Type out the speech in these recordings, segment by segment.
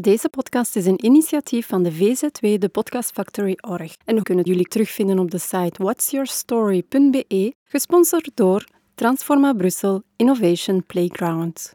Deze podcast is een initiatief van de VZW, de Podcast Factory Org. En we kunnen jullie terugvinden op de site whatsyourstory.be, gesponsord door Transforma Brussel Innovation Playground.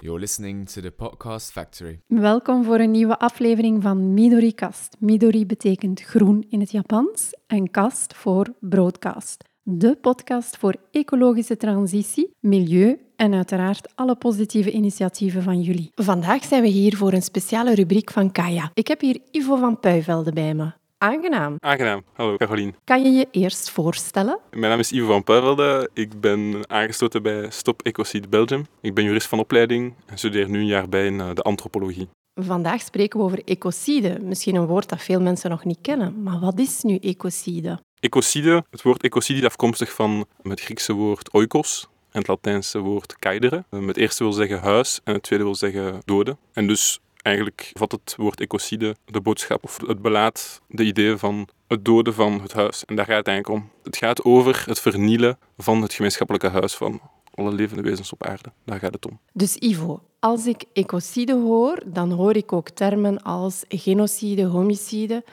You're listening to the Podcast Factory. Welkom voor een nieuwe aflevering van Midori Kast. Midori betekent groen in het Japans en kast voor broadcast. De podcast voor ecologische transitie, milieu en uiteraard alle positieve initiatieven van jullie. Vandaag zijn we hier voor een speciale rubriek van Kaya. Ik heb hier Ivo van Puivelde bij me. Aangenaam. Aangenaam. Hallo, Carolien. Kan je je eerst voorstellen? Mijn naam is Ivo van Puivelde. Ik ben aangesloten bij Stop Ecocide Belgium. Ik ben jurist van opleiding en studeer nu een jaar bij in eh, de antropologie. Vandaag spreken we over ecocide. Misschien een woord dat veel mensen nog niet kennen. Maar wat is nu ecocide? Ecocide, het woord ecocide is afkomstig van het Griekse woord oikos en het Latijnse woord kaidere. Het eerste wil zeggen huis en het tweede wil zeggen doden. En dus eigenlijk vat het woord ecocide de boodschap of het belaat de idee van het doden van het huis. En daar gaat het eigenlijk om. Het gaat over het vernielen van het gemeenschappelijke huis van alle levende wezens op aarde. Daar gaat het om. Dus Ivo, als ik ecocide hoor, dan hoor ik ook termen als genocide, homicide.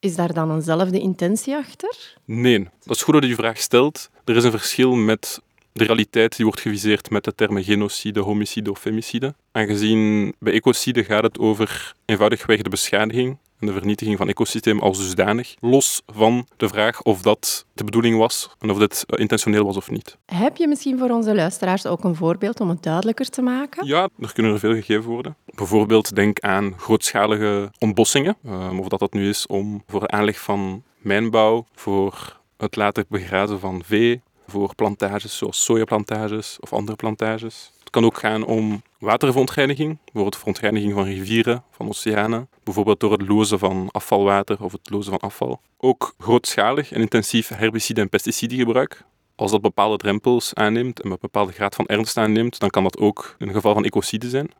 Is daar dan eenzelfde intentie achter? Nee, dat is goed dat je die vraag stelt. Er is een verschil met de realiteit die wordt geviseerd met de termen genocide, homicide of femicide. Aangezien bij ecocide gaat het over eenvoudigweg de beschadiging en de vernietiging van ecosysteem als dusdanig, los van de vraag of dat de bedoeling was en of dit intentioneel was of niet. Heb je misschien voor onze luisteraars ook een voorbeeld om het duidelijker te maken? Ja, er kunnen er veel gegeven worden. Bijvoorbeeld denk aan grootschalige ontbossingen, ehm, of dat dat nu is om voor de aanleg van mijnbouw, voor het laten begrazen van vee, voor plantages zoals sojaplantages of andere plantages. Het kan ook gaan om waterverontreiniging, bijvoorbeeld verontreiniging van rivieren, van oceanen, bijvoorbeeld door het lozen van afvalwater of het lozen van afval. Ook grootschalig en intensief herbicide- en pesticidegebruik. Als dat bepaalde drempels aanneemt en een bepaalde graad van ernst aanneemt, dan kan dat ook een geval van ecocide zijn.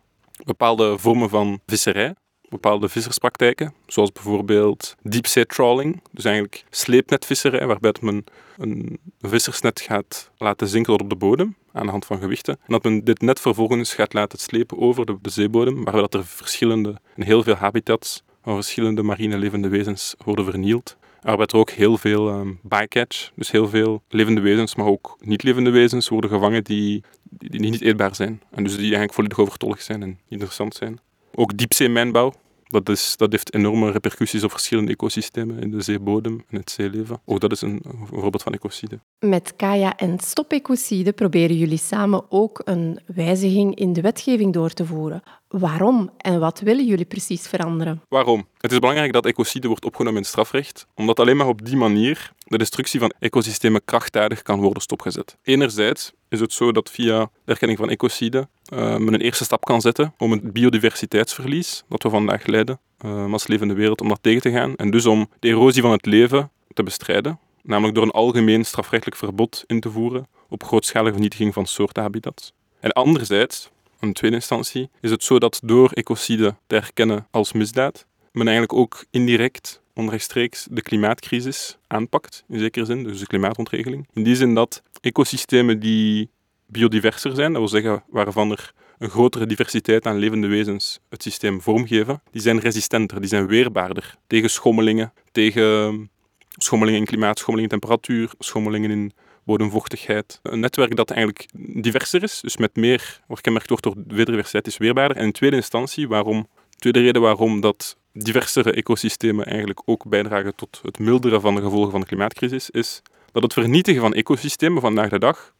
Bepaalde vormen van visserij, bepaalde visserspraktijken, zoals bijvoorbeeld deep trawling, dus eigenlijk sleepnetvisserij, waarbij men een vissersnet gaat laten zinken op de bodem aan de hand van gewichten. En dat men dit net vervolgens gaat laten slepen over de, de zeebodem, waarbij dat er verschillende, heel veel habitats van verschillende marine levende wezens worden vernield. Waarbij er ook heel veel um, bycatch, dus heel veel levende wezens, maar ook niet-levende wezens worden gevangen die, die, niet eetbaar zijn. En dus die eigenlijk volledig overtollig zijn en interessant zijn. Ook diepzeemijnbouw, dat, is, dat heeft enorme repercussies op verschillende ecosystemen in de zeebodem en het zeeleven. Ook dat is een, voorbeeld van ecocide. Met Kaya en Stop Ecocide proberen jullie samen ook een wijziging in de wetgeving door te voeren. Waarom en wat willen jullie precies veranderen? Waarom? Het is belangrijk dat ecocide wordt opgenomen in het strafrecht, omdat alleen maar op die manier de destructie van ecosystemen krachtdadig kan worden stopgezet. Enerzijds is het zo dat via de erkenning van ecocide uh, men een eerste stap kan zetten om het biodiversiteitsverlies dat we vandaag leiden uh, als levende wereld, om dat tegen te gaan en dus om de erosie van het leven te bestrijden, namelijk door een algemeen strafrechtelijk verbod in te voeren op grootschalige vernietiging van soortenhabitats. En anderzijds, in tweede instantie, is het zo dat door ecocide te erkennen als misdaad, men eigenlijk ook indirect onrechtstreeks de klimaatcrisis aanpakt, in zekere zin, dus de klimaatontregeling. In die zin dat ecosystemen die biodiverser zijn, dat wil zeggen waarvan er een grotere diversiteit aan levende wezens het systeem vormgeven, die zijn resistenter, die zijn weerbaarder tegen schommelingen, tegen schommelingen in klimaat, schommelingen in temperatuur, schommelingen in bodemvochtigheid. Een netwerk dat eigenlijk diverser is, dus met meer, wat gemerkt wordt door biodiversiteit, is weerbaarder. En in tweede instantie, waarom, tweede reden waarom dat diversere ecosystemen eigenlijk ook bijdragen tot het milderen van de gevolgen van de klimaatcrisis, is dat het vernietigen van ecosystemen vandaag de dag,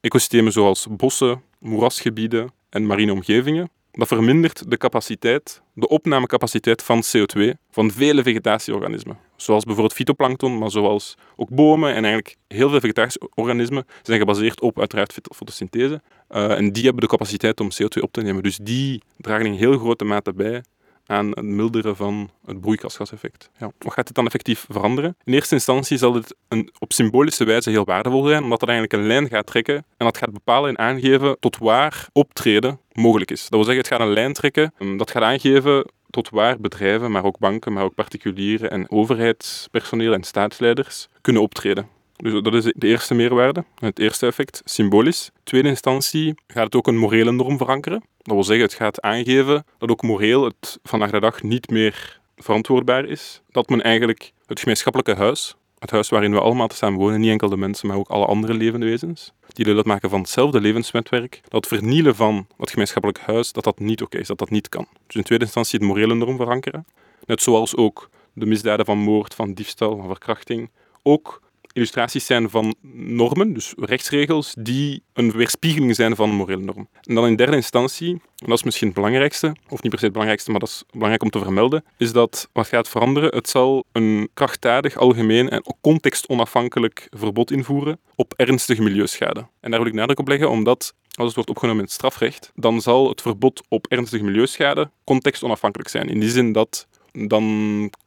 ecosystemen zoals bossen, moerasgebieden en marine omgevingen, dat vermindert de capaciteit, de opnamecapaciteit van CO2 van vele vegetatieorganismen. Zoals bijvoorbeeld fytoplankton, maar zoals ook bomen en eigenlijk heel veel vegetatieorganismen zijn gebaseerd op uiteraard fotosynthese. Uh, en die hebben de capaciteit om CO2 op te nemen. Dus die dragen in heel grote mate bij aan het milderen van het broeikasgaseffect. Ja. Wat gaat dit dan effectief veranderen? In eerste instantie zal het een, op symbolische wijze heel waardevol zijn, omdat het eigenlijk een lijn gaat trekken en dat gaat bepalen en aangeven tot waar optreden mogelijk is. Dat wil zeggen, het gaat een lijn trekken um, dat gaat aangeven tot waar bedrijven, maar ook banken, maar ook particulieren en overheidspersoneel en staatsleiders kunnen optreden Dus dat is de eerste meerwaarde, het eerste effect, symbolisch. Tweede instantie gaat het ook een morele norm verankeren. Dat wil zeggen, het gaat aangeven dat ook moreel het vandaag de dag niet meer verantwoordbaar is. Dat men eigenlijk het gemeenschappelijke huis, het huis waarin we allemaal samen wonen, niet enkel de mensen, maar ook alle andere levende wezens, die deel uitmaken van hetzelfde levensnetwerk, dat vernielen van dat gemeenschappelijk huis, dat dat niet oké is, dat dat niet kan. Dus in tweede instantie het morele norm verankeren. Net zoals ook de misdaden van moord, van diefstal, van verkrachting, ook illustraties zijn van normen, dus rechtsregels, die een weerspiegeling zijn van een morele norm. En dan in derde instantie, en dat is misschien het belangrijkste, of niet per se het belangrijkste, maar dat is belangrijk om te vermelden, is dat wat gaat veranderen, het zal een krachtdadig, algemeen en contextonafhankelijk verbod invoeren op ernstige milieuschade. En daar wil ik nadruk op leggen, omdat als het wordt opgenomen in het strafrecht, dan zal het verbod op ernstige milieuschade contextonafhankelijk zijn. In die zin dat dan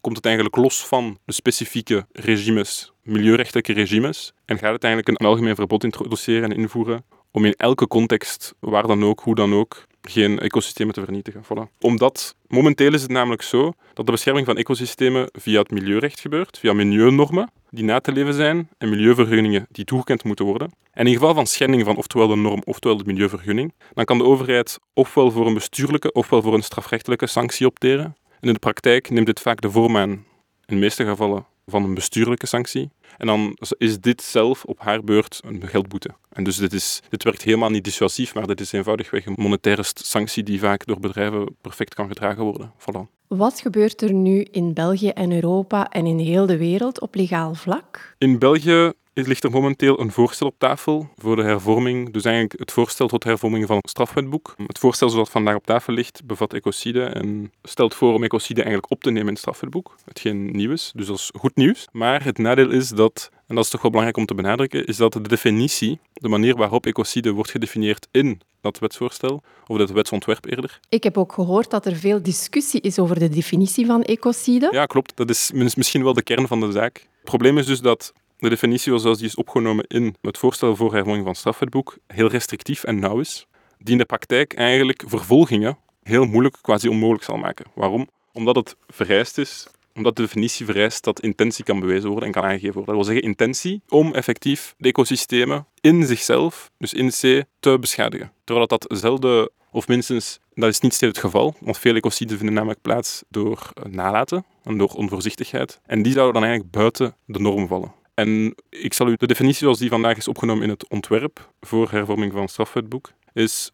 komt het eigenlijk los van de specifieke regimes, milieurechtelijke regimes, en gaat het eigenlijk een algemeen verbod introduceren en invoeren om in elke context, waar dan ook, hoe dan ook, geen ecosystemen te vernietigen. Voilà. Omdat momenteel is het namelijk zo dat de bescherming van ecosystemen via het milieurecht gebeurt, via milieunormen die na te leven zijn en milieuvergunningen die toegekend moeten worden. En in geval van schending van oftewel de norm oftewel de milieuvergunning, dan kan de overheid ofwel voor een bestuurlijke ofwel voor een strafrechtelijke sanctie opteren in de praktijk neemt dit vaak de vorm aan, in de meeste gevallen, van een bestuurlijke sanctie. En dan is dit zelf op haar beurt een geldboete. En dus dit, is, dit werkt helemaal niet dissuasief, maar dit is eenvoudigweg een monetaire sanctie die vaak door bedrijven perfect kan gedragen worden. Voilà. Wat gebeurt er nu in België en Europa en in heel de wereld op legaal vlak? In België ligt er momenteel een voorstel op tafel voor de hervorming. Dus eigenlijk het voorstel tot hervorming van het strafwetboek. Het voorstel zoals het vandaag op tafel ligt bevat ecocide en stelt voor om ecocide eigenlijk op te nemen in het strafwetboek. Hetgeen nieuw is, dus dat is goed nieuws. Maar het nadeel is dat, en dat is toch wel belangrijk om te benadrukken, is dat de definitie, de manier waarop ecocide wordt gedefinieerd in dat wetsvoorstel, of dat wetsontwerp eerder. Ik heb ook gehoord dat er veel discussie is over de definitie van ecocide. Ja, klopt. Dat is misschien wel de kern van de zaak. Het probleem is dus dat de definitie zoals die is opgenomen in het voorstel voor hervorming van strafwetboek heel restrictief en nauw is, die in de praktijk eigenlijk vervolgingen heel moeilijk, quasi onmogelijk zal maken. Waarom? Omdat het vereist is, omdat de definitie vereist dat intentie kan bewezen worden en kan aangegeven worden. Dat wil zeggen intentie om effectief de ecosystemen in zichzelf, dus in C, te beschadigen. Terwijl dat zelden, of minstens, dat is niet steeds het geval, want veel ecociden vinden namelijk plaats door nalaten en door onvoorzichtigheid. En die zouden dan eigenlijk buiten de norm vallen. En ik zal u de definitie zoals die vandaag is opgenomen in het ontwerp voor hervorming van het strafwetboek, is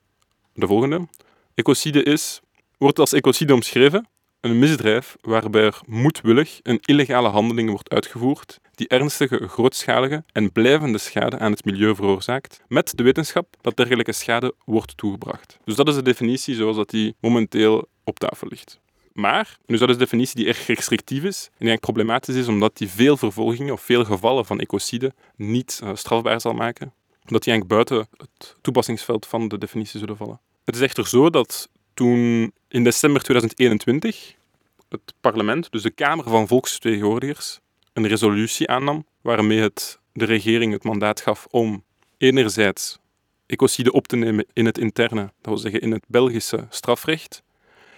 de volgende. Ecocide is, wordt als ecocide omschreven, een misdrijf waarbij er moedwillig een illegale handeling wordt uitgevoerd die ernstige, grootschalige en blijvende schade aan het milieu veroorzaakt, met de wetenschap dat dergelijke schade wordt toegebracht. Dus dat is de definitie zoals dat die momenteel op tafel ligt. Maar, dus dat is een definitie die erg restrictief is en eigenlijk problematisch is omdat die veel vervolgingen of veel gevallen van ecocide niet uh, strafbaar zal maken. Omdat die eigenlijk buiten het toepassingsveld van de definitie zullen vallen. Het is echter zo dat toen in december 2021 het parlement, dus de Kamer van Volksvertegenwoordigers, een resolutie aannam waarmee het de regering het mandaat gaf om enerzijds ecocide op te nemen in het interne, dat wil zeggen in het Belgische strafrecht,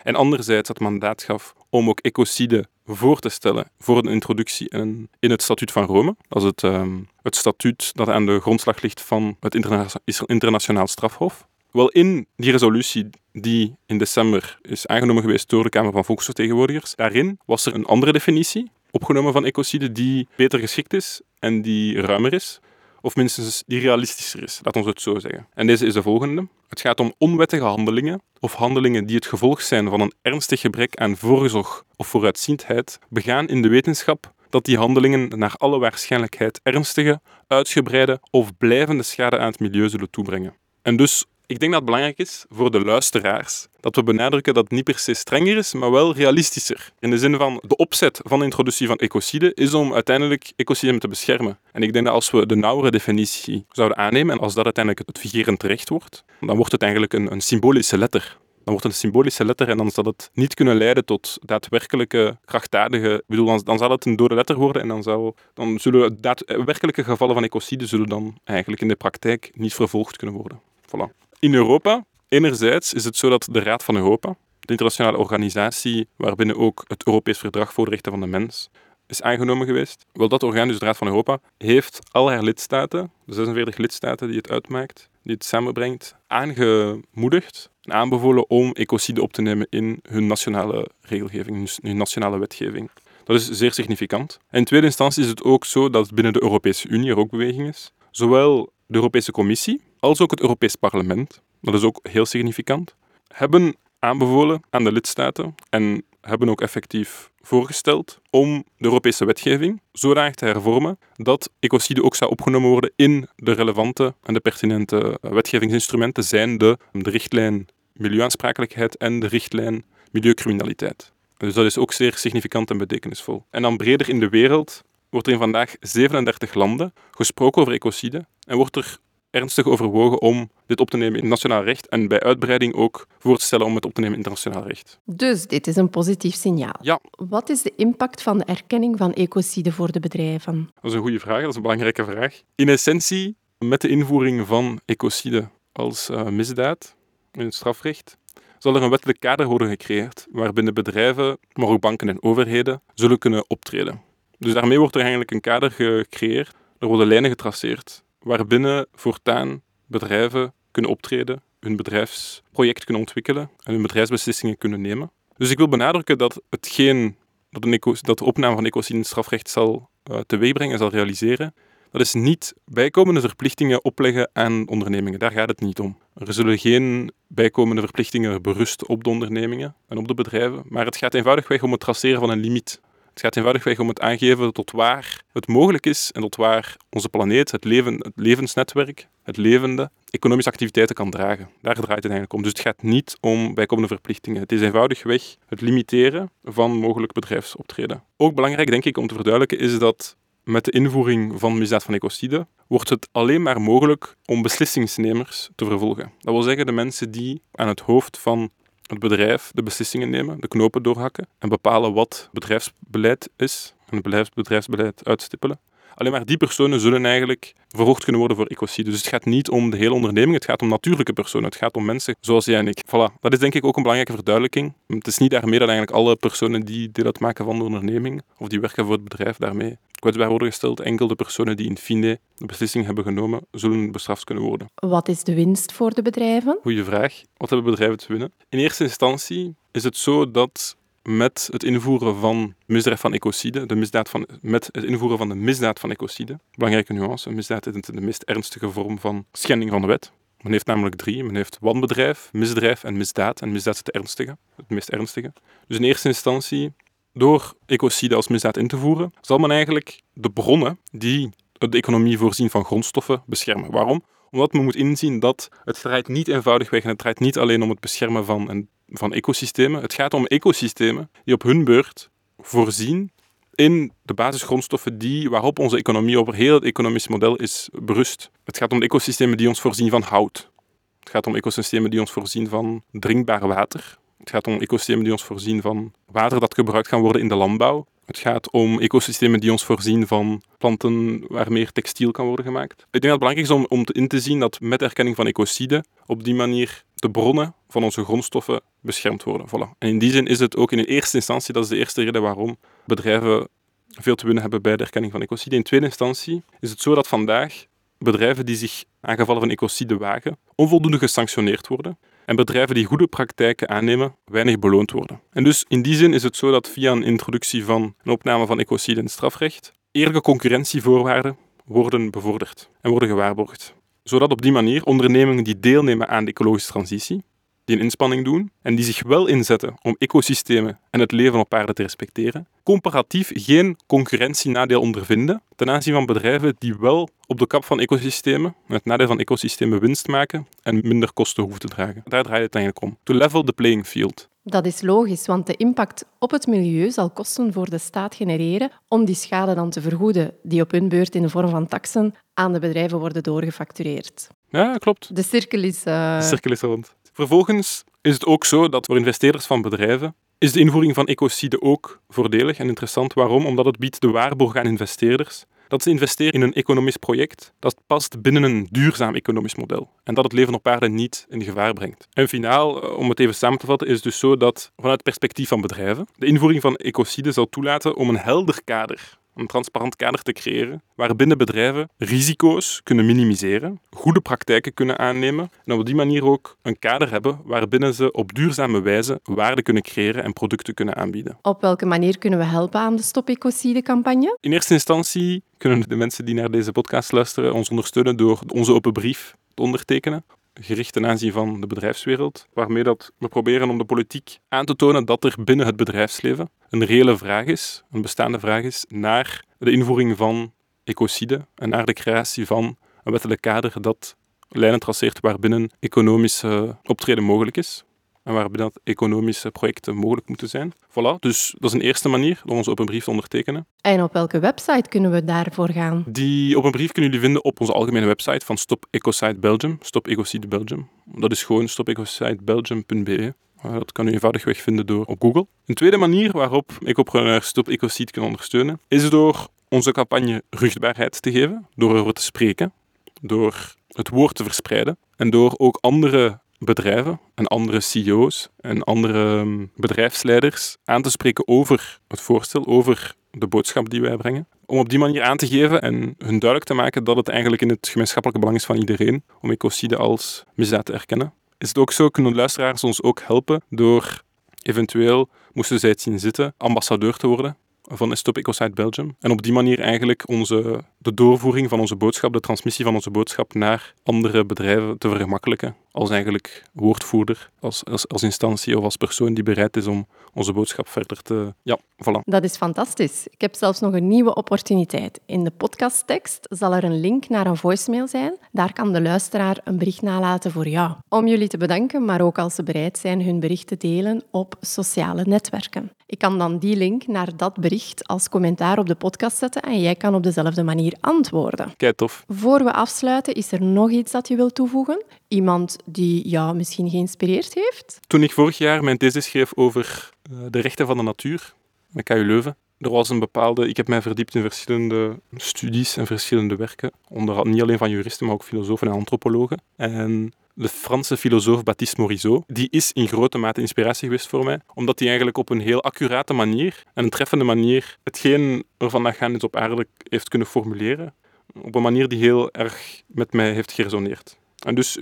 en anderzijds het mandaat gaf om ook ecocide voor te stellen voor een introductie in, het statuut van Rome. Is het, um, het statuut dat aan de grondslag ligt van het interna internationaal strafhof. Wel, in die resolutie die in december is aangenomen geweest door de Kamer van Volksvertegenwoordigers, daarin was er een andere definitie opgenomen van ecocide die beter geschikt is en die ruimer is of minstens die realistischer is, laat ons het zo zeggen. En deze is de volgende. Het gaat om onwettige handelingen of handelingen die het gevolg zijn van een ernstig gebrek aan voorzorg of vooruitziendheid, begaan in de wetenschap dat die handelingen naar alle waarschijnlijkheid ernstige, uitgebreide of blijvende schade aan het milieu zullen toebrengen. En dus ik denk dat het belangrijk is voor de luisteraars dat we benadrukken dat het niet per se strenger is, maar wel realistischer. In de zin van de opzet van de introductie van ecocide is om uiteindelijk ecosystemen te beschermen. En ik denk dat als we de nauwere definitie zouden aannemen en als dat uiteindelijk het vigerend recht wordt, dan wordt het eigenlijk een, een symbolische letter. Dan wordt het een symbolische letter en dan zal het niet kunnen leiden tot daadwerkelijke krachtdadige... Bedoel, dan, zal het een dode letter worden en dan, zou, dan zullen daadwerkelijke gevallen van ecocide zullen dan eigenlijk in de praktijk niet vervolgd kunnen worden. Voilà. In Europa, enerzijds is het zo dat de Raad van Europa, de internationale organisatie waarbinnen ook het Europees Verdrag voor de Rechten van de Mens is aangenomen geweest. Wel, dat orgaan, dus de Raad van Europa, heeft al haar lidstaten, de 46 lidstaten die het uitmaakt, die het samenbrengt, aangemoedigd en aanbevolen om ecocide op te nemen in hun nationale regelgeving, hun nationale wetgeving. Dat is zeer significant. In tweede instantie is het ook zo dat binnen de Europese Unie er ook beweging is. Zowel de Europese Commissie als ook het Europees Parlement, dat is ook heel significant, hebben aanbevolen aan de lidstaten en hebben ook effectief voorgesteld om de Europese wetgeving zodanig te hervormen dat ecocide ook zou opgenomen worden in de relevante en de pertinente wetgevingsinstrumenten, zijn de, de richtlijn milieuaansprakelijkheid en de richtlijn milieucriminaliteit. Dus dat is ook zeer significant en betekenisvol. En dan breder in de wereld wordt er in vandaag 37 landen gesproken over ecocide en wordt er ernstig overwogen om dit op te nemen in nationaal recht en bij uitbreiding ook voor te stellen om het op te nemen in internationaal recht. Dus dit is een positief signaal. Ja. Wat is de impact van de erkenning van ecocide voor de bedrijven? Dat is een goede vraag, dat is een belangrijke vraag. In essentie, met de invoering van ecocide als uh, misdaad in het strafrecht, zal er een wettelijk kader worden gecreëerd waarbinnen bedrijven, maar ook banken en overheden zullen kunnen optreden. Dus daarmee wordt er eigenlijk een kader gecreëerd, er worden lijnen getraceerd waarbinnen voortaan bedrijven kunnen optreden, hun bedrijfsproject kunnen ontwikkelen en hun bedrijfsbeslissingen kunnen nemen. Dus ik wil benadrukken dat hetgeen dat, eco, dat de opname van ecocide strafrecht zal uh, teweegbrengen en zal realiseren, dat is niet bijkomende verplichtingen opleggen aan ondernemingen. Daar gaat het niet om. Er zullen geen bijkomende verplichtingen berusten op de ondernemingen en op de bedrijven, maar het gaat eenvoudigweg om het traceren van een limiet. Het gaat eenvoudigweg om het aangeven tot waar het mogelijk is en tot waar onze planeet, het, leven, het levensnetwerk, het levende, economische activiteiten kan dragen. Daar draait het eigenlijk om. Dus het gaat niet om bijkomende verplichtingen. Het is eenvoudigweg het limiteren van mogelijk bedrijfsoptreden. Ook belangrijk, denk ik, om te verduidelijken, is dat met de invoering van misdaad van ecocide wordt het alleen maar mogelijk om beslissingsnemers te vervolgen. Dat wil zeggen de mensen die aan het hoofd van het bedrijf de beslissingen nemen, de knopen doorhakken en bepalen wat bedrijfsbeleid is en het bedrijfsbeleid uitstippelen. Alleen maar die personen zullen eigenlijk vervolgd kunnen worden voor ecocide. Dus het gaat niet om de hele onderneming, het gaat om natuurlijke personen. Het gaat om mensen zoals jij en ik. Voilà. Dat is denk ik ook een belangrijke verduidelijking. Het is niet daarmee dat eigenlijk alle personen die deel uitmaken van de onderneming of die werken voor het bedrijf daarmee kwetsbaar worden gesteld. Enkel de personen die in fine de beslissing hebben genomen, zullen bestraft kunnen worden. Wat is de winst voor de bedrijven? Goeie vraag. Wat hebben bedrijven te winnen? In eerste instantie is het zo dat met het invoeren van misdrijf van ecocide, de misdaad van, met het invoeren van de misdaad van ecocide, belangrijke nuance, misdaad is de meest ernstige vorm van schending van de wet. Men heeft namelijk drie. Men heeft wanbedrijf, misdrijf en misdaad. En misdaad is het ernstige, het meest ernstige. Dus in eerste instantie, door ecocide als misdaad in te voeren, zal men eigenlijk de bronnen die de economie voorzien van grondstoffen beschermen. Waarom? Omdat men moet inzien dat het draait niet eenvoudigweg en het draait niet alleen om het beschermen van van ecosystemen. Het gaat om ecosystemen die op hun beurt voorzien in de basisgrondstoffen die, waarop onze economie over heel het economisch model is berust. Het gaat om ecosystemen die ons voorzien van hout. Het gaat om ecosystemen die ons voorzien van drinkbaar water. Het gaat om ecosystemen die ons voorzien van water dat gebruikt kan worden in de landbouw. Het gaat om ecosystemen die ons voorzien van planten waar meer textiel kan worden gemaakt. Ik denk dat het belangrijk is om, om in te zien dat met erkenning van ecocide op die manier de bronnen van onze grondstoffen beschermd worden. Voilà. En in die zin is het ook in de eerste instantie, dat is de eerste reden waarom bedrijven veel te winnen hebben bij de erkenning van ecocide. In tweede instantie is het zo dat vandaag bedrijven die zich aan gevallen van ecocide wagen, onvoldoende gesanctioneerd worden. En bedrijven die goede praktijken aannemen, weinig beloond worden. En dus in die zin is het zo dat via een introductie van een opname van ecocide in het strafrecht, eerlijke concurrentievoorwaarden worden bevorderd en worden gewaarborgd zodat op die manier ondernemingen die deelnemen aan de ecologische transitie, die een inspanning doen en die zich wel inzetten om ecosystemen en het leven op aarde te respecteren, comparatief geen concurrentienadeel ondervinden ten aanzien van bedrijven die wel op de kap van ecosystemen, met nadeel van ecosystemen winst maken en minder kosten hoeven te dragen. Daar draait het eigenlijk om. To level the playing field. Dat is logisch, want de impact op het milieu zal kosten voor de staat genereren om die schade dan te vergoeden, die op hun beurt in de vorm van taxen aan de bedrijven worden doorgefactureerd. Ja, klopt. De cirkel is... Uh... De cirkel is rond. Vervolgens is het ook zo dat voor investeerders van bedrijven is de invoering van ecocide ook voordelig en interessant. Waarom? Omdat het biedt de waarborg aan investeerders dat ze investeren in een economisch project dat past binnen een duurzaam economisch model en dat het leven op aarde niet in gevaar brengt. En finaal, eh, om het even samen te vatten, is het dus zo dat vanuit het perspectief van bedrijven de invoering van ecocide zal toelaten om een helder kader een transparant kader te creëren waarbinnen bedrijven risico's kunnen minimiseren, goede praktijken kunnen aannemen en op die manier ook een kader hebben waarbinnen ze op duurzame wijze waarde kunnen creëren en producten kunnen aanbieden. Op welke manier kunnen we helpen aan de Stop Ecocide-campagne? In eerste instantie kunnen de mensen die naar deze podcast luisteren ons ondersteunen door onze open brief te ondertekenen gericht ten aanzien van de bedrijfswereld, waarmee dat we proberen om de politiek aan te tonen dat er binnen het bedrijfsleven een reële vraag is, een bestaande vraag is, naar de invoering van ecocide en naar de creatie van een wettelijk kader dat lijnen traceert waarbinnen economische optreden mogelijk is en waarbinnen dat economische projecten mogelijk moeten zijn. Voilà, dus dat is een eerste manier om onze open brief te ondertekenen. En op welke website kunnen we daarvoor gaan? Die open brief kunnen jullie vinden op onze algemene website van Stop Ecocide Belgium, Stop Ecocide Belgium. Dat is gewoon stopecocidebelgium.be. Dat kan u eenvoudigweg vinden door op Google. Een tweede manier waarop ecopreneurs Stop Ecocide kunnen ondersteunen, is door onze campagne ruchtbaarheid te geven, door erover te spreken, door het woord te verspreiden en door ook andere bedrijven en andere CEO's en andere um, bedrijfsleiders aan te spreken over het voorstel, over de boodschap die wij brengen. Om op die manier aan te geven en hun duidelijk te maken dat het eigenlijk in het gemeenschappelijke belang is van iedereen om ecocide als misdaad te erkennen. Is het ook zo, kunnen luisteraars ons ook helpen door eventueel, moesten zij het zien zitten, ambassadeur te worden van Stop Ecocide Belgium. En op die manier eigenlijk onze, de doorvoering van onze boodschap, de transmissie van onze boodschap naar andere bedrijven te vergemakkelijken. Als eigenlijk woordvoerder, als, als, als instantie of als persoon die bereid is om onze boodschap verder te... Ja, voilà. Dat is fantastisch. Ik heb zelfs nog een nieuwe opportuniteit. In de podcasttekst zal er een link naar een voicemail zijn. Daar kan de luisteraar een bericht nalaten voor jou. Om jullie te bedanken, maar ook als ze bereid zijn hun bericht te delen op sociale netwerken. Ik kan dan die link naar dat bericht als commentaar op de podcast zetten en jij kan op dezelfde manier antwoorden. Kijk, tof. Voor we afsluiten, is er nog iets dat je wilt toevoegen? Iemand die jou misschien geïnspireerd heeft? Toen ik vorig jaar mijn thesis schreef over uh, de rechten van de natuur met KU Leuven, er was een bepaalde... Ik heb mij verdiept in verschillende studies en verschillende werken. Onder, niet alleen van juristen, maar ook filosofen en antropologen. En de Franse filosoof Baptiste Morisot, die is in grote mate inspiratie geweest voor mij, omdat hij eigenlijk op een heel accurate manier en een treffende manier hetgeen er vandaag aan is op aarde heeft kunnen formuleren. Op een manier die heel erg met mij heeft geresoneerd. En dus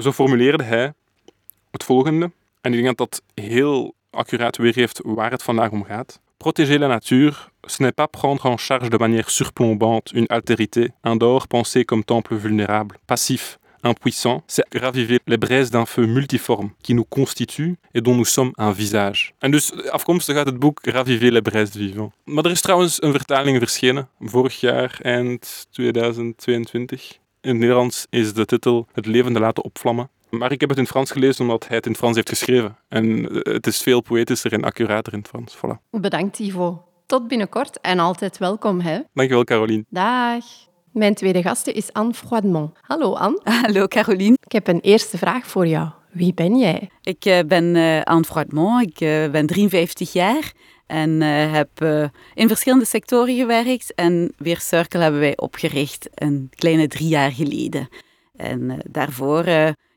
zo formuleerde hij het volgende. En ik denk dat dat heel accuraat weergeeft waar het vandaag om gaat. Protéger la nature, ce n'est pas prendre en charge de manière surplombante une altérité, un dehors comme temple vulnérable, passif, impuissant, c'est raviver les braises d'un feu multiforme qui nous constitue et dont nous sommes un visage. En dus afkomstig uit het boek Raviver les braises vivants. Maar er is trouwens een vertaling verschenen, vorig jaar, eind 2022. In het Nederlands is de titel Het levende laten opvlammen. Maar ik heb het in Frans gelezen omdat hij het in Frans heeft geschreven. En het is veel poëtischer en accurater in het Frans. Voilà. Bedankt, Ivo. Tot binnenkort en altijd welkom, hè? Dankjewel, Caroline. Dag. Mijn tweede gasten is Anne Froidemont. Hallo, Anne. Hallo, Caroline. Ik heb een eerste vraag voor jou. Wie ben jij? Ik uh, ben uh, Anne Froidemont. Ik uh, ben 53 jaar en heb in verschillende sectoren gewerkt. En Weer Circle hebben wij opgericht een kleine drie jaar geleden. En daarvoor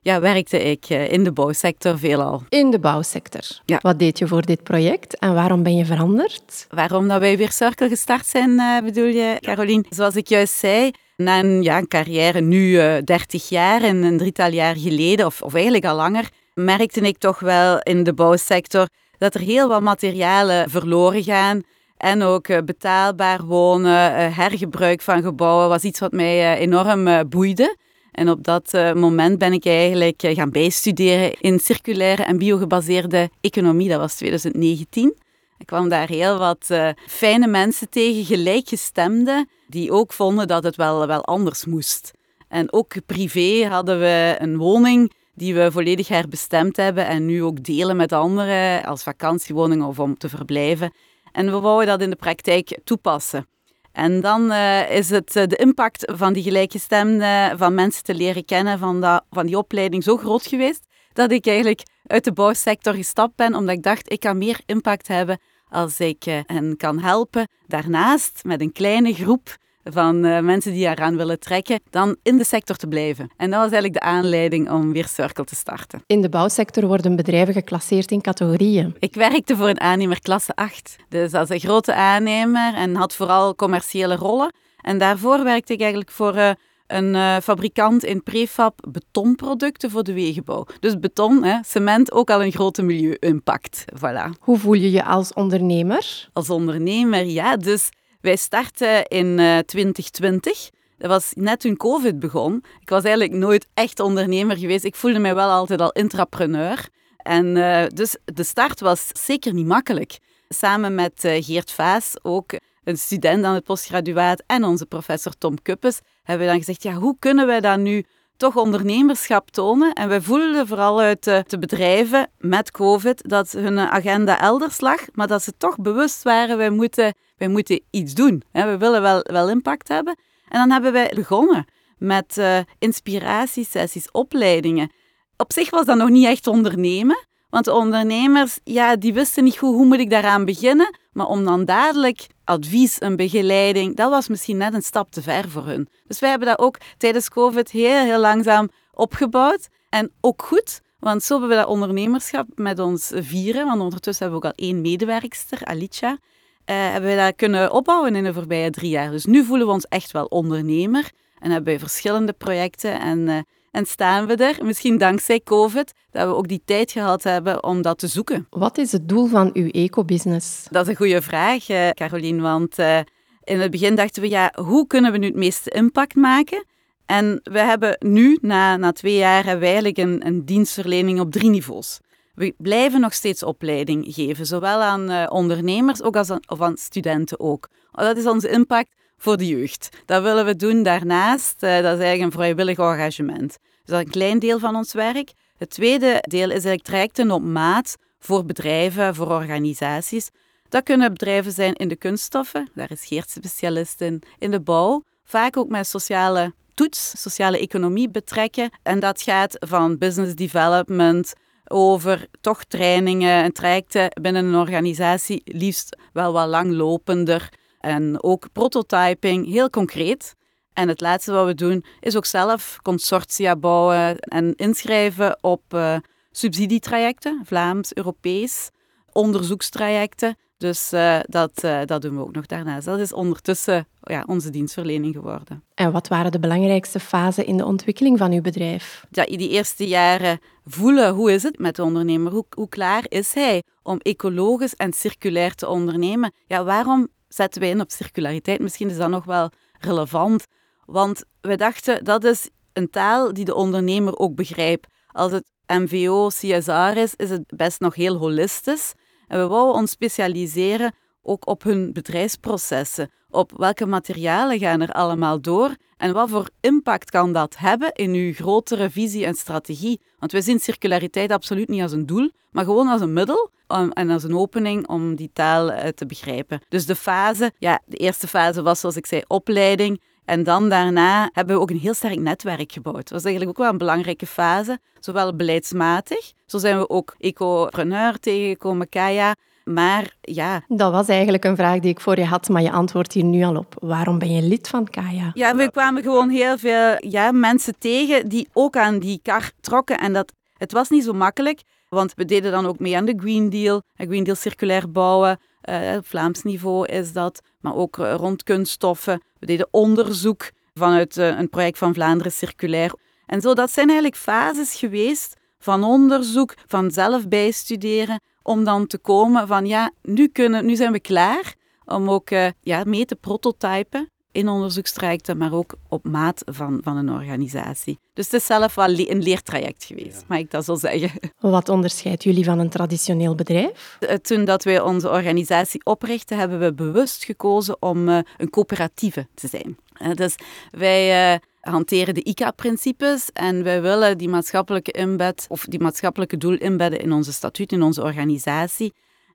ja, werkte ik in de bouwsector veelal. In de bouwsector. Ja. Wat deed je voor dit project en waarom ben je veranderd? Waarom dat wij weer Circle gestart zijn, bedoel je, Caroline? Zoals ik juist zei, na een, ja, een carrière nu uh, 30 jaar en een drietal jaar geleden, of, of eigenlijk al langer, merkte ik toch wel in de bouwsector dat er heel wat materialen verloren gaan. En ook betaalbaar wonen, hergebruik van gebouwen was iets wat mij enorm boeide. En op dat moment ben ik eigenlijk gaan bijstuderen in circulaire en biogebaseerde economie. Dat was 2019. Ik kwam daar heel wat uh, fijne mensen tegen, gelijkgestemden, die ook vonden dat het wel, wel anders moest. En ook privé hadden we een woning die we volledig herbestemd hebben en nu ook delen met anderen als vakantiewoning of om te verblijven. En we wouden dat in de praktijk toepassen. En dan uh, is het uh, de impact van die gelijkgestemden, van mensen te leren kennen, van, dat, van die opleiding zo groot geweest, dat ik eigenlijk uit de bouwsector gestapt ben, omdat ik dacht, ik kan meer impact hebben als ik hen kan helpen. Daarnaast, met een kleine groep, van uh, mensen die eraan willen trekken, dan in de sector te blijven. En dat was eigenlijk de aanleiding om weer Circle te starten. In de bouwsector worden bedrijven geclasseerd in categorieën. Ik werkte voor een aannemer klasse 8. Dus is een grote aannemer en had vooral commerciële rollen. En daarvoor werkte ik eigenlijk voor... Uh, een uh, fabrikant in prefab betonproducten voor de wegenbouw. Dus beton, hè, cement, ook al een grote milieu-impact. Voilà. Hoe voel je je als ondernemer? Als ondernemer, ja. Dus wij startten in uh, 2020. Dat was net toen COVID begon. Ik was eigenlijk nooit echt ondernemer geweest. Ik voelde mij wel altijd al intrapreneur. En uh, dus de start was zeker niet makkelijk. Samen met uh, Geert Vaas, ook een student aan het postgraduaat, en onze professor Tom Kuppes, hebben we dan gezegd, ja, hoe kunnen wij dat nu toch ondernemerschap tonen? En we voelden vooral uit de, bedrijven met COVID dat hun agenda elders lag, maar dat ze toch bewust waren, wij moeten, wij moeten iets doen. We willen wel, wel impact hebben. En dan hebben wij begonnen met uh, inspiratiesessies, opleidingen. Op zich was dat nog niet echt ondernemen, want de ondernemers, ja, die wisten niet goed hoe moet ik daaraan beginnen. Maar om dan dadelijk advies en begeleiding, dat was misschien net een stap te ver voor hun. Dus wij hebben dat ook tijdens COVID heel, heel langzaam opgebouwd. En ook goed, want zo hebben we dat ondernemerschap met ons vieren. Want ondertussen hebben we ook al één medewerkster, Alicia. Uh, hebben we dat kunnen opbouwen in de voorbije drie jaar. Dus nu voelen we ons echt wel ondernemer. En hebben we verschillende projecten en... Uh, en staan we er, misschien dankzij COVID, dat we ook die tijd gehad hebben om dat te zoeken. Wat is het doel van uw eco-business? Dat is een goede vraag, uh, Caroline, want uh, in het begin dachten we, ja, hoe kunnen we nu het meeste impact maken? En we hebben nu, na, na twee jaar, hebben we eigenlijk een, een dienstverlening op drie niveaus. We blijven nog steeds opleiding geven, zowel aan uh, ondernemers ook als aan, of aan studenten ook. Dat is onze impact voor de jeugd. Dat willen we doen daarnaast. Uh, dat is eigenlijk een vrijwillig engagement. Dus dat is een klein deel van ons werk. Het tweede deel is eigenlijk trajecten op maat voor bedrijven, voor organisaties. Dat kunnen bedrijven zijn in de kunststoffen, daar is Geert specialist in, in de bouw, vaak ook met sociale toets, sociale economie betrekken. En dat gaat van business development over toch trainingen en trajecten binnen een organisatie, liefst wel wat langlopender. En ook prototyping, heel concreet. En het laatste wat we doen, is ook zelf consortia bouwen en inschrijven op uh, subsidietrajecten, Vlaams, Europees, onderzoekstrajecten. Dus uh, dat, uh, dat doen we ook nog daarnaast. Dat is ondertussen ja, onze dienstverlening geworden. En wat waren de belangrijkste fasen in de ontwikkeling van uw bedrijf? Ja, die eerste jaren voelen hoe is het met de ondernemer, hoe, hoe klaar is hij om ecologisch en circulair te ondernemen. Ja, waarom zetten wij in op circulariteit? Misschien is dat nog wel relevant. Want we dachten, dat is een taal die de ondernemer ook begrijpt. Als het MVO, CSR is, is het best nog heel holistisch. En we wouden ons specialiseren ook op hun bedrijfsprocessen. Op welke materialen gaan er allemaal door en wat voor impact kan dat hebben in uw grotere visie en strategie? Want we zien circulariteit absoluut niet als een doel, maar gewoon als een middel en als een opening om die taal eh, te begrijpen. Dus de fase, ja, de eerste fase was zoals ik zei opleiding. En dan daarna hebben we ook een heel sterk netwerk gebouwd. Dat was eigenlijk ook wel een belangrijke fase, zowel beleidsmatig. Zo zijn we ook ecopreneur tegengekomen, Kaya. Maar ja... Dat was eigenlijk een vraag die ik voor je had, maar je antwoordt hier nu al op. Waarom ben je lid van Kaya? Ja, we kwamen gewoon heel veel ja, mensen tegen die ook aan die kar trokken. En dat, het was niet zo makkelijk, want we deden dan ook mee aan de Green Deal. Green Deal circulair bouwen, uh, Vlaams niveau is dat. Maar ook uh, rond kunststoffen. We deden onderzoek vanuit uh, een project van Vlaanderen Circulair. En zo, dat zijn eigenlijk fases geweest van onderzoek, van zelf bijstuderen, om dan te komen van ja, nu, kunnen, nu zijn we klaar om ook uh, ja, mee te prototypen in onderzoekstrajecten, maar ook op maat van, van een organisatie. Dus het is zelf wel een leertraject geweest, mag ik dat zo zeggen. Wat onderscheidt jullie van een traditioneel bedrijf? Eh, toen dat wij onze organisatie oprichten, hebben we bewust gekozen om uh, een coöperatieve te zijn. dus wij hanteren de ICA-principes en wij willen die maatschappelijke inbed of die maatschappelijke doel inbedden in onze statuut, in onze organisatie.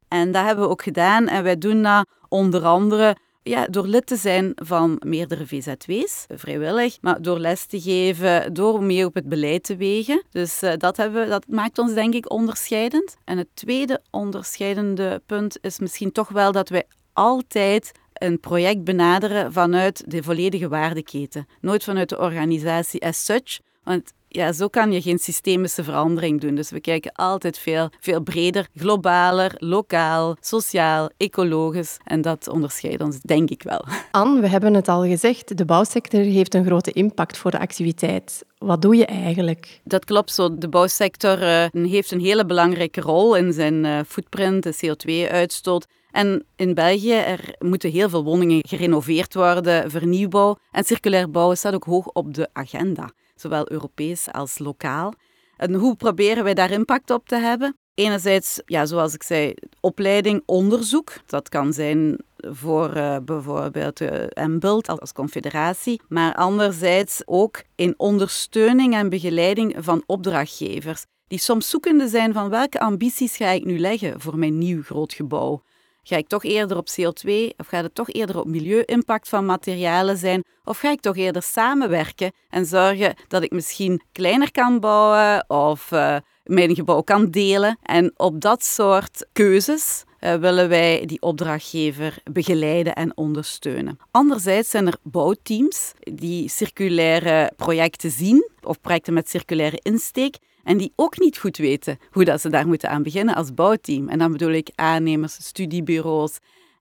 En dat hebben we ook gedaan en wij doen dat onder andere ja, door lid te zijn van meerdere VZW's, vrijwillig, maar door les te geven, door mee op het beleid te wegen. Dus uh, dat, hebben, dat maakt ons denk ik onderscheidend. En het tweede onderscheidende punt is misschien toch wel dat wij altijd een project benaderen vanuit de volledige waardeketen. Nooit vanuit de organisatie as such. Want ja, zo kan je geen systemische verandering doen. Dus we kijken altijd veel, veel breder, globaler, lokaal, sociaal, ecologisch. En dat onderscheidt ons, denk ik wel. Anne, we hebben het al gezegd, de bouwsector heeft een grote impact voor de activiteit. Wat doe je eigenlijk? Dat klopt zo. De bouwsector uh, heeft een hele belangrijke rol in zijn uh, footprint, de CO2-uitstoot. En in België er moeten heel veel woningen gerenoveerd worden, vernieuwbouw. En circulair bouwen staat ook hoog op de agenda zowel Europees als lokaal. En hoe proberen wij daar impact op te hebben? Enerzijds, ja, zoals ik zei, opleiding, onderzoek. Dat kan zijn voor uh, bijvoorbeeld uh, MBULT als confederatie, maar anderzijds ook in ondersteuning en begeleiding van opdrachtgevers, die soms zoekende zijn van welke ambities ga ik nu leggen voor mijn nieuw groot gebouw. Ga ik toch eerder op CO2 of gaat het toch eerder op milieu-impact van materialen zijn? Of ga ik toch eerder samenwerken en zorgen dat ik misschien kleiner kan bouwen of uh, mijn gebouw kan delen? En op dat soort keuzes uh, willen wij die opdrachtgever begeleiden en ondersteunen. Anderzijds zijn er bouwteams die circulaire projecten zien of projecten met circulaire insteek en die ook niet goed weten hoe dat ze daar moeten aan beginnen als bouwteam. En dan bedoel ik aannemers, studiebureaus.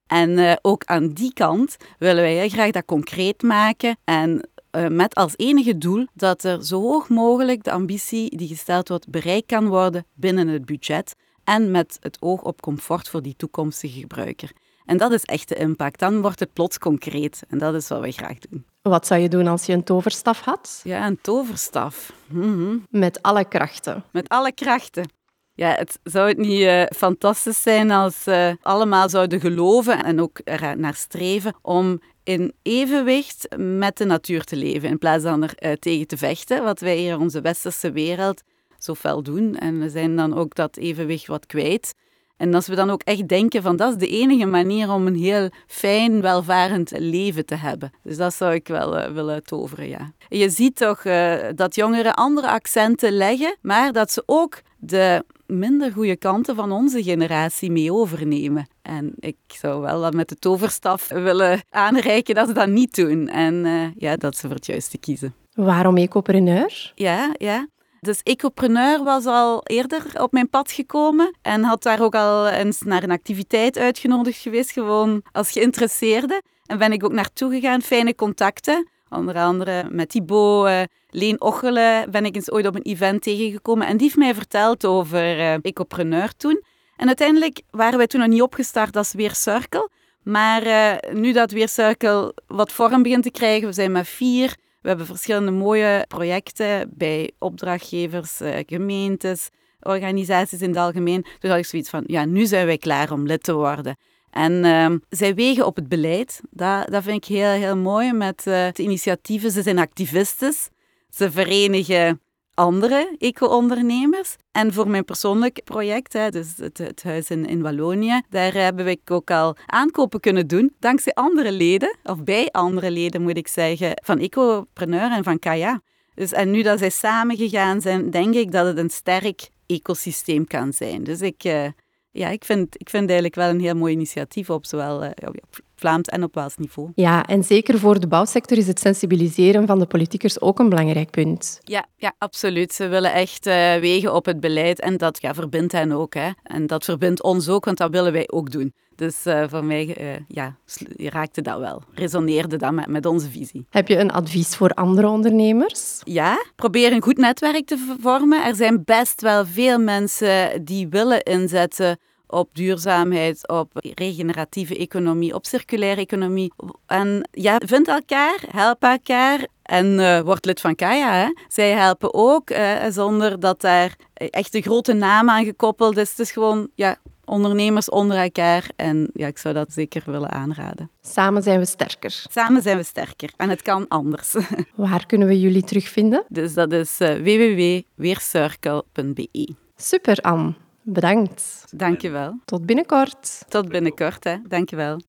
En uh, ook aan die kant willen wij heel graag dat concreet maken en uh, met als enige doel dat er zo hoog mogelijk de ambitie die gesteld wordt bereikt kan worden binnen het budget en met het oog op comfort voor die toekomstige gebruiker. En dat is echt de impact. Dan wordt het plots concreet. En dat is wat wij graag doen. Wat zou je doen als je een toverstaf had? Ja, een toverstaf. Mm Met alle krachten. Met alle krachten. Ja, het zou het niet uh, fantastisch zijn als uh, allemaal zouden geloven en ook er naar streven om in evenwicht met de natuur te leven, in plaats van er uh, tegen te vechten, wat wij hier in onze westerse wereld zo fel doen. En we zijn dan ook dat evenwicht wat kwijt. En als we dan ook echt denken van dat is de enige manier om een heel fijn, welvarend leven te hebben. Dus dat zou ik wel uh, willen toveren, ja. Je ziet toch uh, dat jongeren andere accenten leggen, maar dat ze ook de minder goede kanten van onze generatie mee overnemen. En ik zou wel dat met de toverstaf willen aanreiken dat ze dat niet doen. En uh, ja, dat ze voor het juiste kiezen. Waarom ecopreneur? Ja, ja. Dus Ecopreneur was al eerder op mijn pad gekomen en had daar ook al eens naar een activiteit uitgenodigd geweest, gewoon als geïnteresseerde. En ben ik ook naartoe gegaan, fijne contacten. Onder andere met Thibaut, uh, Leen Ochelen ben ik eens ooit op een event tegengekomen. En die heeft mij verteld over uh, Ecopreneur toen. En uiteindelijk waren wij toen nog niet opgestart als Weer Circle. Maar uh, nu dat Weer Circle wat vorm begint te krijgen, we zijn met vier hebben verschillende mooie projecten bij opdrachtgevers, eh, gemeentes, organisaties in het algemeen. Dus had ik zoiets van, ja, nu zijn wij klaar om lid te worden. En uh, zij wegen op het beleid. Dat, dat vind ik heel, heel mooi met uh, de initiatieven. Ze zijn activistes. Ze verenigen andere eco-ondernemers. En voor mijn persoonlijk project, hè, dus het, het huis in, in Wallonië, daar hebben we ook al aankopen kunnen doen, dankzij andere leden, of bij andere leden moet ik zeggen, van Ecopreneur en van Kaya. Dus, en nu dat zij samen gegaan zijn, denk ik dat het een sterk ecosysteem kan zijn. Dus ik, uh, ja, ik, vind, ik vind eigenlijk wel een heel mooi initiatief op zowel op Vlaams en op Waals niveau. Ja, en zeker voor de bouwsector is het sensibiliseren van de politiekers ook een belangrijk punt. Ja, ja absoluut. Ze willen echt uh, wegen op het beleid en dat ja, verbindt hen ook. Hè. En dat verbindt ons ook, want dat willen wij ook doen. Dus uh, voor mij uh, ja, raakte dat wel, resoneerde dat met, met onze visie. Heb je een advies voor andere ondernemers? Ja, probeer een goed netwerk te vormen. Er zijn best wel veel mensen die willen inzetten op duurzaamheid, op regeneratieve economie, op circulaire economie. En ja, vind elkaar, help elkaar en uh, word lid van Kaya. Hè. Zij helpen ook, uh, zonder dat daar echt een grote naam aan gekoppeld is. Het is gewoon ja, ondernemers onder elkaar. En ja, ik zou dat zeker willen aanraden. Samen zijn we sterker. Samen zijn we sterker. En het kan anders. Waar kunnen we jullie terugvinden? Dus dat is uh, www.weercircle.be. Super, Anne. Bedankt. Dank je wel. Tot binnenkort. Tot binnenkort, hè. Dank je wel.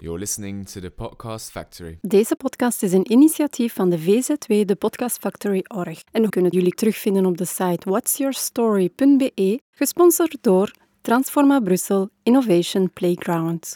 You're listening to the Podcast Factory. Deze podcast is een initiatief van de VZW, de Podcast Factory Org. En we kunnen jullie terugvinden op de site whatsyourstory.be, gesponsord door Transforma Brussel Innovation Playground.